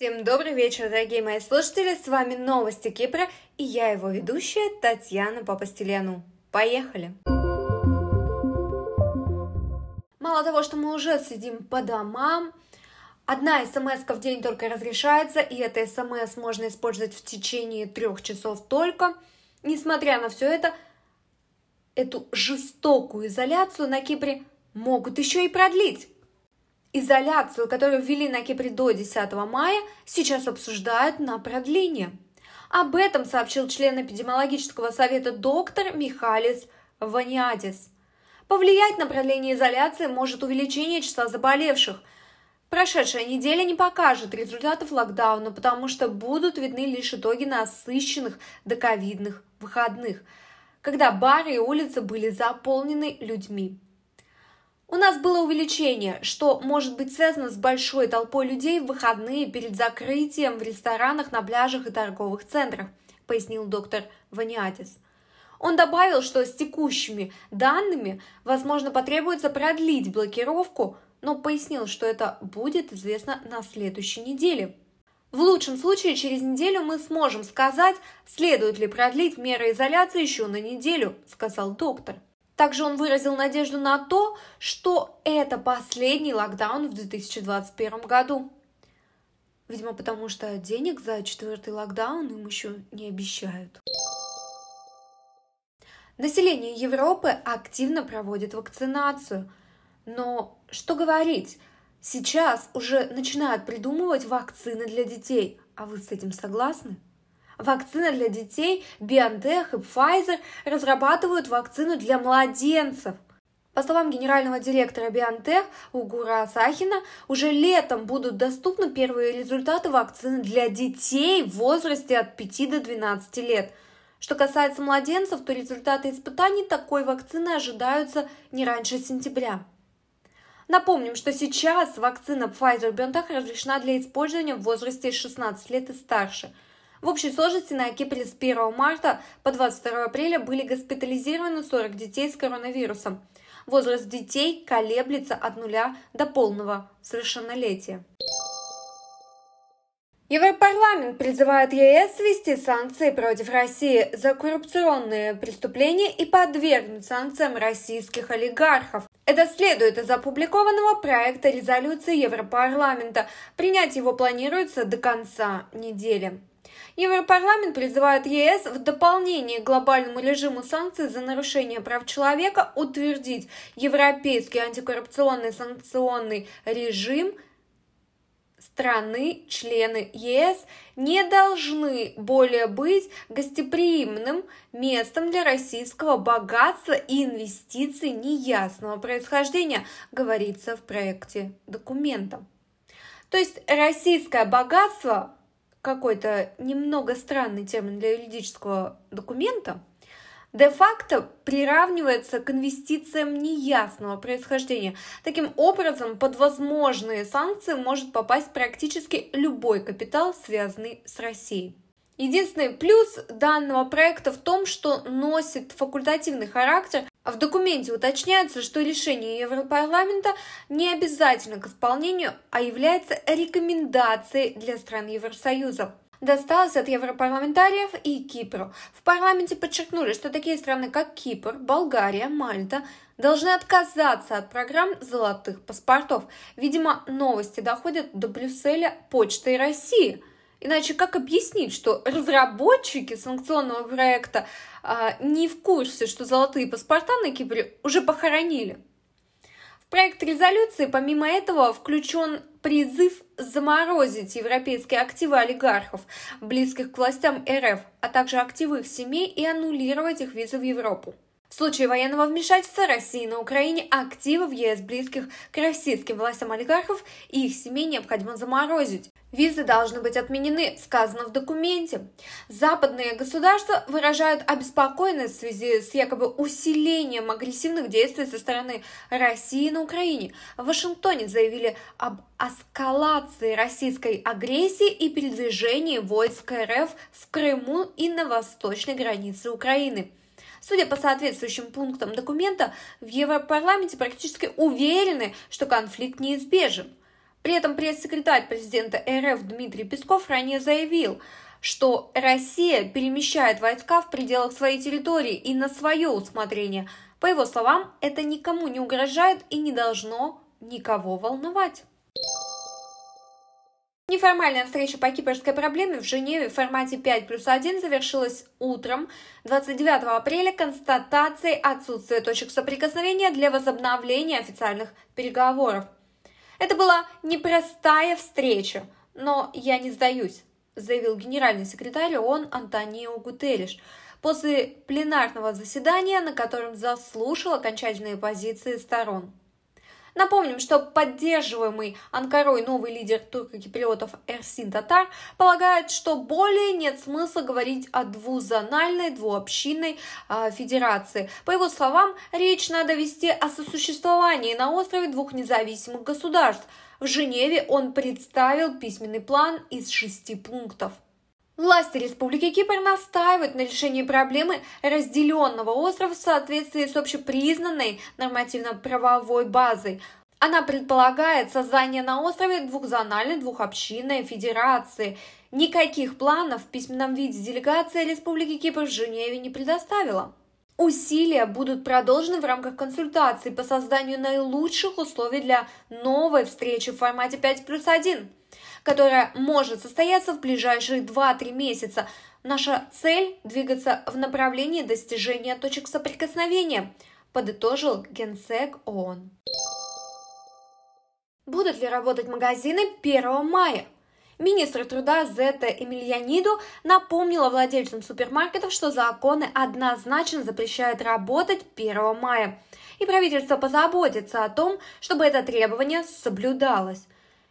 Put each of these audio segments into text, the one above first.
Всем добрый вечер, дорогие мои слушатели, с вами Новости Кипра, и я его ведущая Татьяна Папастеляну. Поехали! Мало того, что мы уже сидим по домам, одна смс в день только разрешается, и эта смс можно использовать в течение трех часов только. Несмотря на все это, эту жестокую изоляцию на Кипре могут еще и продлить. Изоляцию, которую ввели на Кипре до 10 мая, сейчас обсуждают на продление. Об этом сообщил член эпидемиологического совета доктор Михалис Ваниадис. Повлиять на продление изоляции может увеличение числа заболевших. Прошедшая неделя не покажет результатов локдауна, потому что будут видны лишь итоги насыщенных доковидных выходных, когда бары и улицы были заполнены людьми. У нас было увеличение, что может быть связано с большой толпой людей в выходные перед закрытием в ресторанах, на пляжах и торговых центрах, пояснил доктор Ваниатис. Он добавил, что с текущими данными, возможно, потребуется продлить блокировку, но пояснил, что это будет известно на следующей неделе. В лучшем случае через неделю мы сможем сказать, следует ли продлить меры изоляции еще на неделю, сказал доктор. Также он выразил надежду на то, что это последний локдаун в 2021 году. Видимо, потому что денег за четвертый локдаун им еще не обещают. Население Европы активно проводит вакцинацию. Но что говорить, сейчас уже начинают придумывать вакцины для детей. А вы с этим согласны? Вакцина для детей BioNTech и Pfizer разрабатывают вакцину для младенцев. По словам генерального директора BioNTech Угура Асахина, уже летом будут доступны первые результаты вакцины для детей в возрасте от 5 до 12 лет. Что касается младенцев, то результаты испытаний такой вакцины ожидаются не раньше сентября. Напомним, что сейчас вакцина Pfizer-BioNTech разрешена для использования в возрасте 16 лет и старше – в общей сложности на Кипре с 1 марта по 22 апреля были госпитализированы 40 детей с коронавирусом. Возраст детей колеблется от нуля до полного совершеннолетия. Европарламент призывает ЕС ввести санкции против России за коррупционные преступления и подвергнуть санкциям российских олигархов. Это следует из опубликованного проекта резолюции Европарламента. Принять его планируется до конца недели. Европарламент призывает ЕС в дополнение к глобальному режиму санкций за нарушение прав человека утвердить европейский антикоррупционный санкционный режим страны, члены ЕС не должны более быть гостеприимным местом для российского богатства и инвестиций неясного происхождения, говорится в проекте документа. То есть российское богатство какой-то немного странный термин для юридического документа, де-факто приравнивается к инвестициям неясного происхождения. Таким образом, под возможные санкции может попасть практически любой капитал, связанный с Россией. Единственный плюс данного проекта в том, что носит факультативный характер. В документе уточняется, что решение Европарламента не обязательно к исполнению, а является рекомендацией для стран Евросоюза досталось от европарламентариев и Кипру. В парламенте подчеркнули, что такие страны, как Кипр, Болгария, Мальта, должны отказаться от программ золотых паспортов. Видимо, новости доходят до Брюсселя почтой России – Иначе как объяснить, что разработчики санкционного проекта а, не в курсе, что золотые паспорта на Кипре уже похоронили? В проект резолюции, помимо этого, включен призыв заморозить европейские активы олигархов, близких к властям РФ, а также активы их семей и аннулировать их визы в Европу. В случае военного вмешательства России на Украине активы в ЕС близких к российским властям олигархов и их семей необходимо заморозить. Визы должны быть отменены, сказано в документе. Западные государства выражают обеспокоенность в связи с якобы усилением агрессивных действий со стороны России на Украине. В Вашингтоне заявили об эскалации российской агрессии и передвижении войск РФ в Крыму и на восточной границе Украины. Судя по соответствующим пунктам документа, в Европарламенте практически уверены, что конфликт неизбежен. При этом пресс-секретарь президента РФ Дмитрий Песков ранее заявил, что Россия перемещает войска в пределах своей территории и на свое усмотрение. По его словам, это никому не угрожает и не должно никого волновать. Неформальная встреча по кипрской проблеме в Женеве в формате 5 плюс 1 завершилась утром 29 апреля констатацией отсутствия точек соприкосновения для возобновления официальных переговоров. Это была непростая встреча, но я не сдаюсь, заявил генеральный секретарь ООН Антонио Гутерриш после пленарного заседания, на котором заслушал окончательные позиции сторон. Напомним, что поддерживаемый Анкарой новый лидер турко-киприотов Эрсин Татар полагает, что более нет смысла говорить о двузональной, двуобщинной э, федерации. По его словам, речь надо вести о сосуществовании на острове двух независимых государств. В Женеве он представил письменный план из шести пунктов. Власти Республики Кипр настаивают на решении проблемы разделенного острова в соответствии с общепризнанной нормативно-правовой базой. Она предполагает создание на острове двухзональной двухобщинной федерации. Никаких планов в письменном виде делегация Республики Кипр в Женеве не предоставила. Усилия будут продолжены в рамках консультаций по созданию наилучших условий для новой встречи в формате 5 плюс 1 которая может состояться в ближайшие 2-3 месяца. Наша цель – двигаться в направлении достижения точек соприкосновения, подытожил генсек ООН. Будут ли работать магазины 1 мая? Министр труда Зета Эмильяниду напомнила владельцам супермаркетов, что законы однозначно запрещают работать 1 мая, и правительство позаботится о том, чтобы это требование соблюдалось.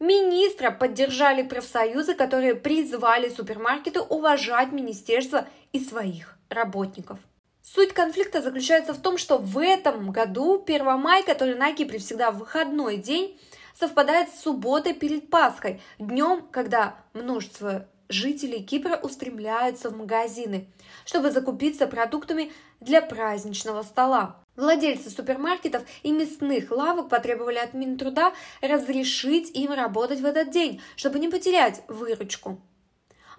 Министра поддержали профсоюзы, которые призвали супермаркеты уважать министерство и своих работников. Суть конфликта заключается в том, что в этом году 1 мая, который на Кипре всегда выходной день, совпадает с субботой перед Пасхой, днем, когда множество жителей Кипра устремляются в магазины, чтобы закупиться продуктами для праздничного стола. Владельцы супермаркетов и мясных лавок потребовали от Минтруда разрешить им работать в этот день, чтобы не потерять выручку.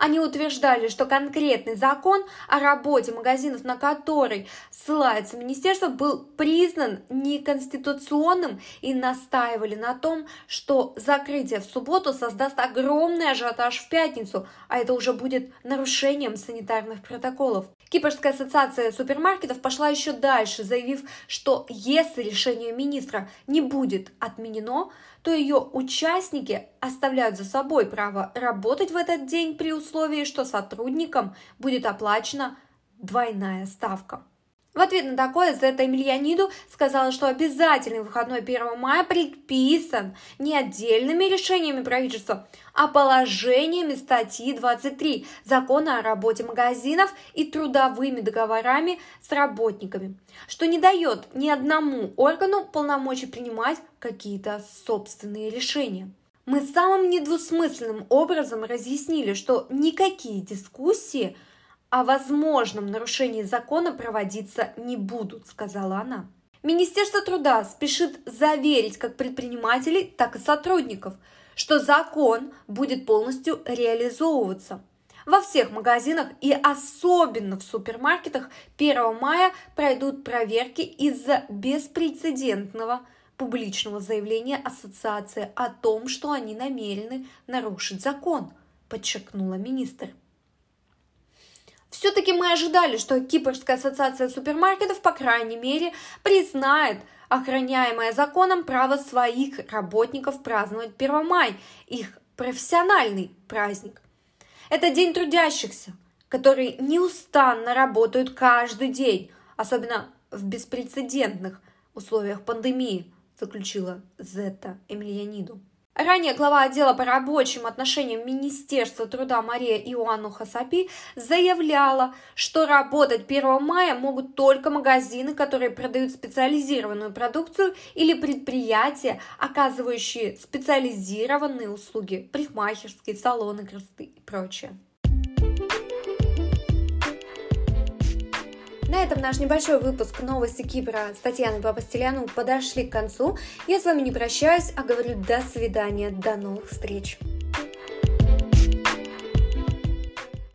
Они утверждали, что конкретный закон о работе магазинов, на который ссылается министерство, был признан неконституционным и настаивали на том, что закрытие в субботу создаст огромный ажиотаж в пятницу, а это уже будет нарушением санитарных протоколов. Кипрская ассоциация супермаркетов пошла еще дальше, заявив, что если решение министра не будет отменено, то ее участники оставляют за собой право работать в этот день при условии, что сотрудникам будет оплачена двойная ставка. В ответ на такое Зета Эмильяниду сказала, что обязательный выходной 1 мая предписан не отдельными решениями правительства, а положениями статьи 23 Закона о работе магазинов и трудовыми договорами с работниками, что не дает ни одному органу полномочий принимать какие-то собственные решения. Мы самым недвусмысленным образом разъяснили, что никакие дискуссии – о возможном нарушении закона проводиться не будут, сказала она. Министерство труда спешит заверить как предпринимателей, так и сотрудников, что закон будет полностью реализовываться. Во всех магазинах и особенно в супермаркетах 1 мая пройдут проверки из-за беспрецедентного публичного заявления ассоциации о том, что они намерены нарушить закон, подчеркнула министр. Все-таки мы ожидали, что Кипрская ассоциация супермаркетов, по крайней мере, признает охраняемое законом право своих работников праздновать 1 май, их профессиональный праздник. Это день трудящихся, которые неустанно работают каждый день, особенно в беспрецедентных условиях пандемии, заключила Зетта Эмильяниду. Ранее глава отдела по рабочим отношениям Министерства труда Мария Иоанну Хасапи заявляла, что работать 1 мая могут только магазины, которые продают специализированную продукцию или предприятия, оказывающие специализированные услуги, парикмахерские, салоны красоты и прочее. На этом наш небольшой выпуск новости Кипра с Татьяной Папастеляну подошли к концу. Я с вами не прощаюсь, а говорю до свидания, до новых встреч.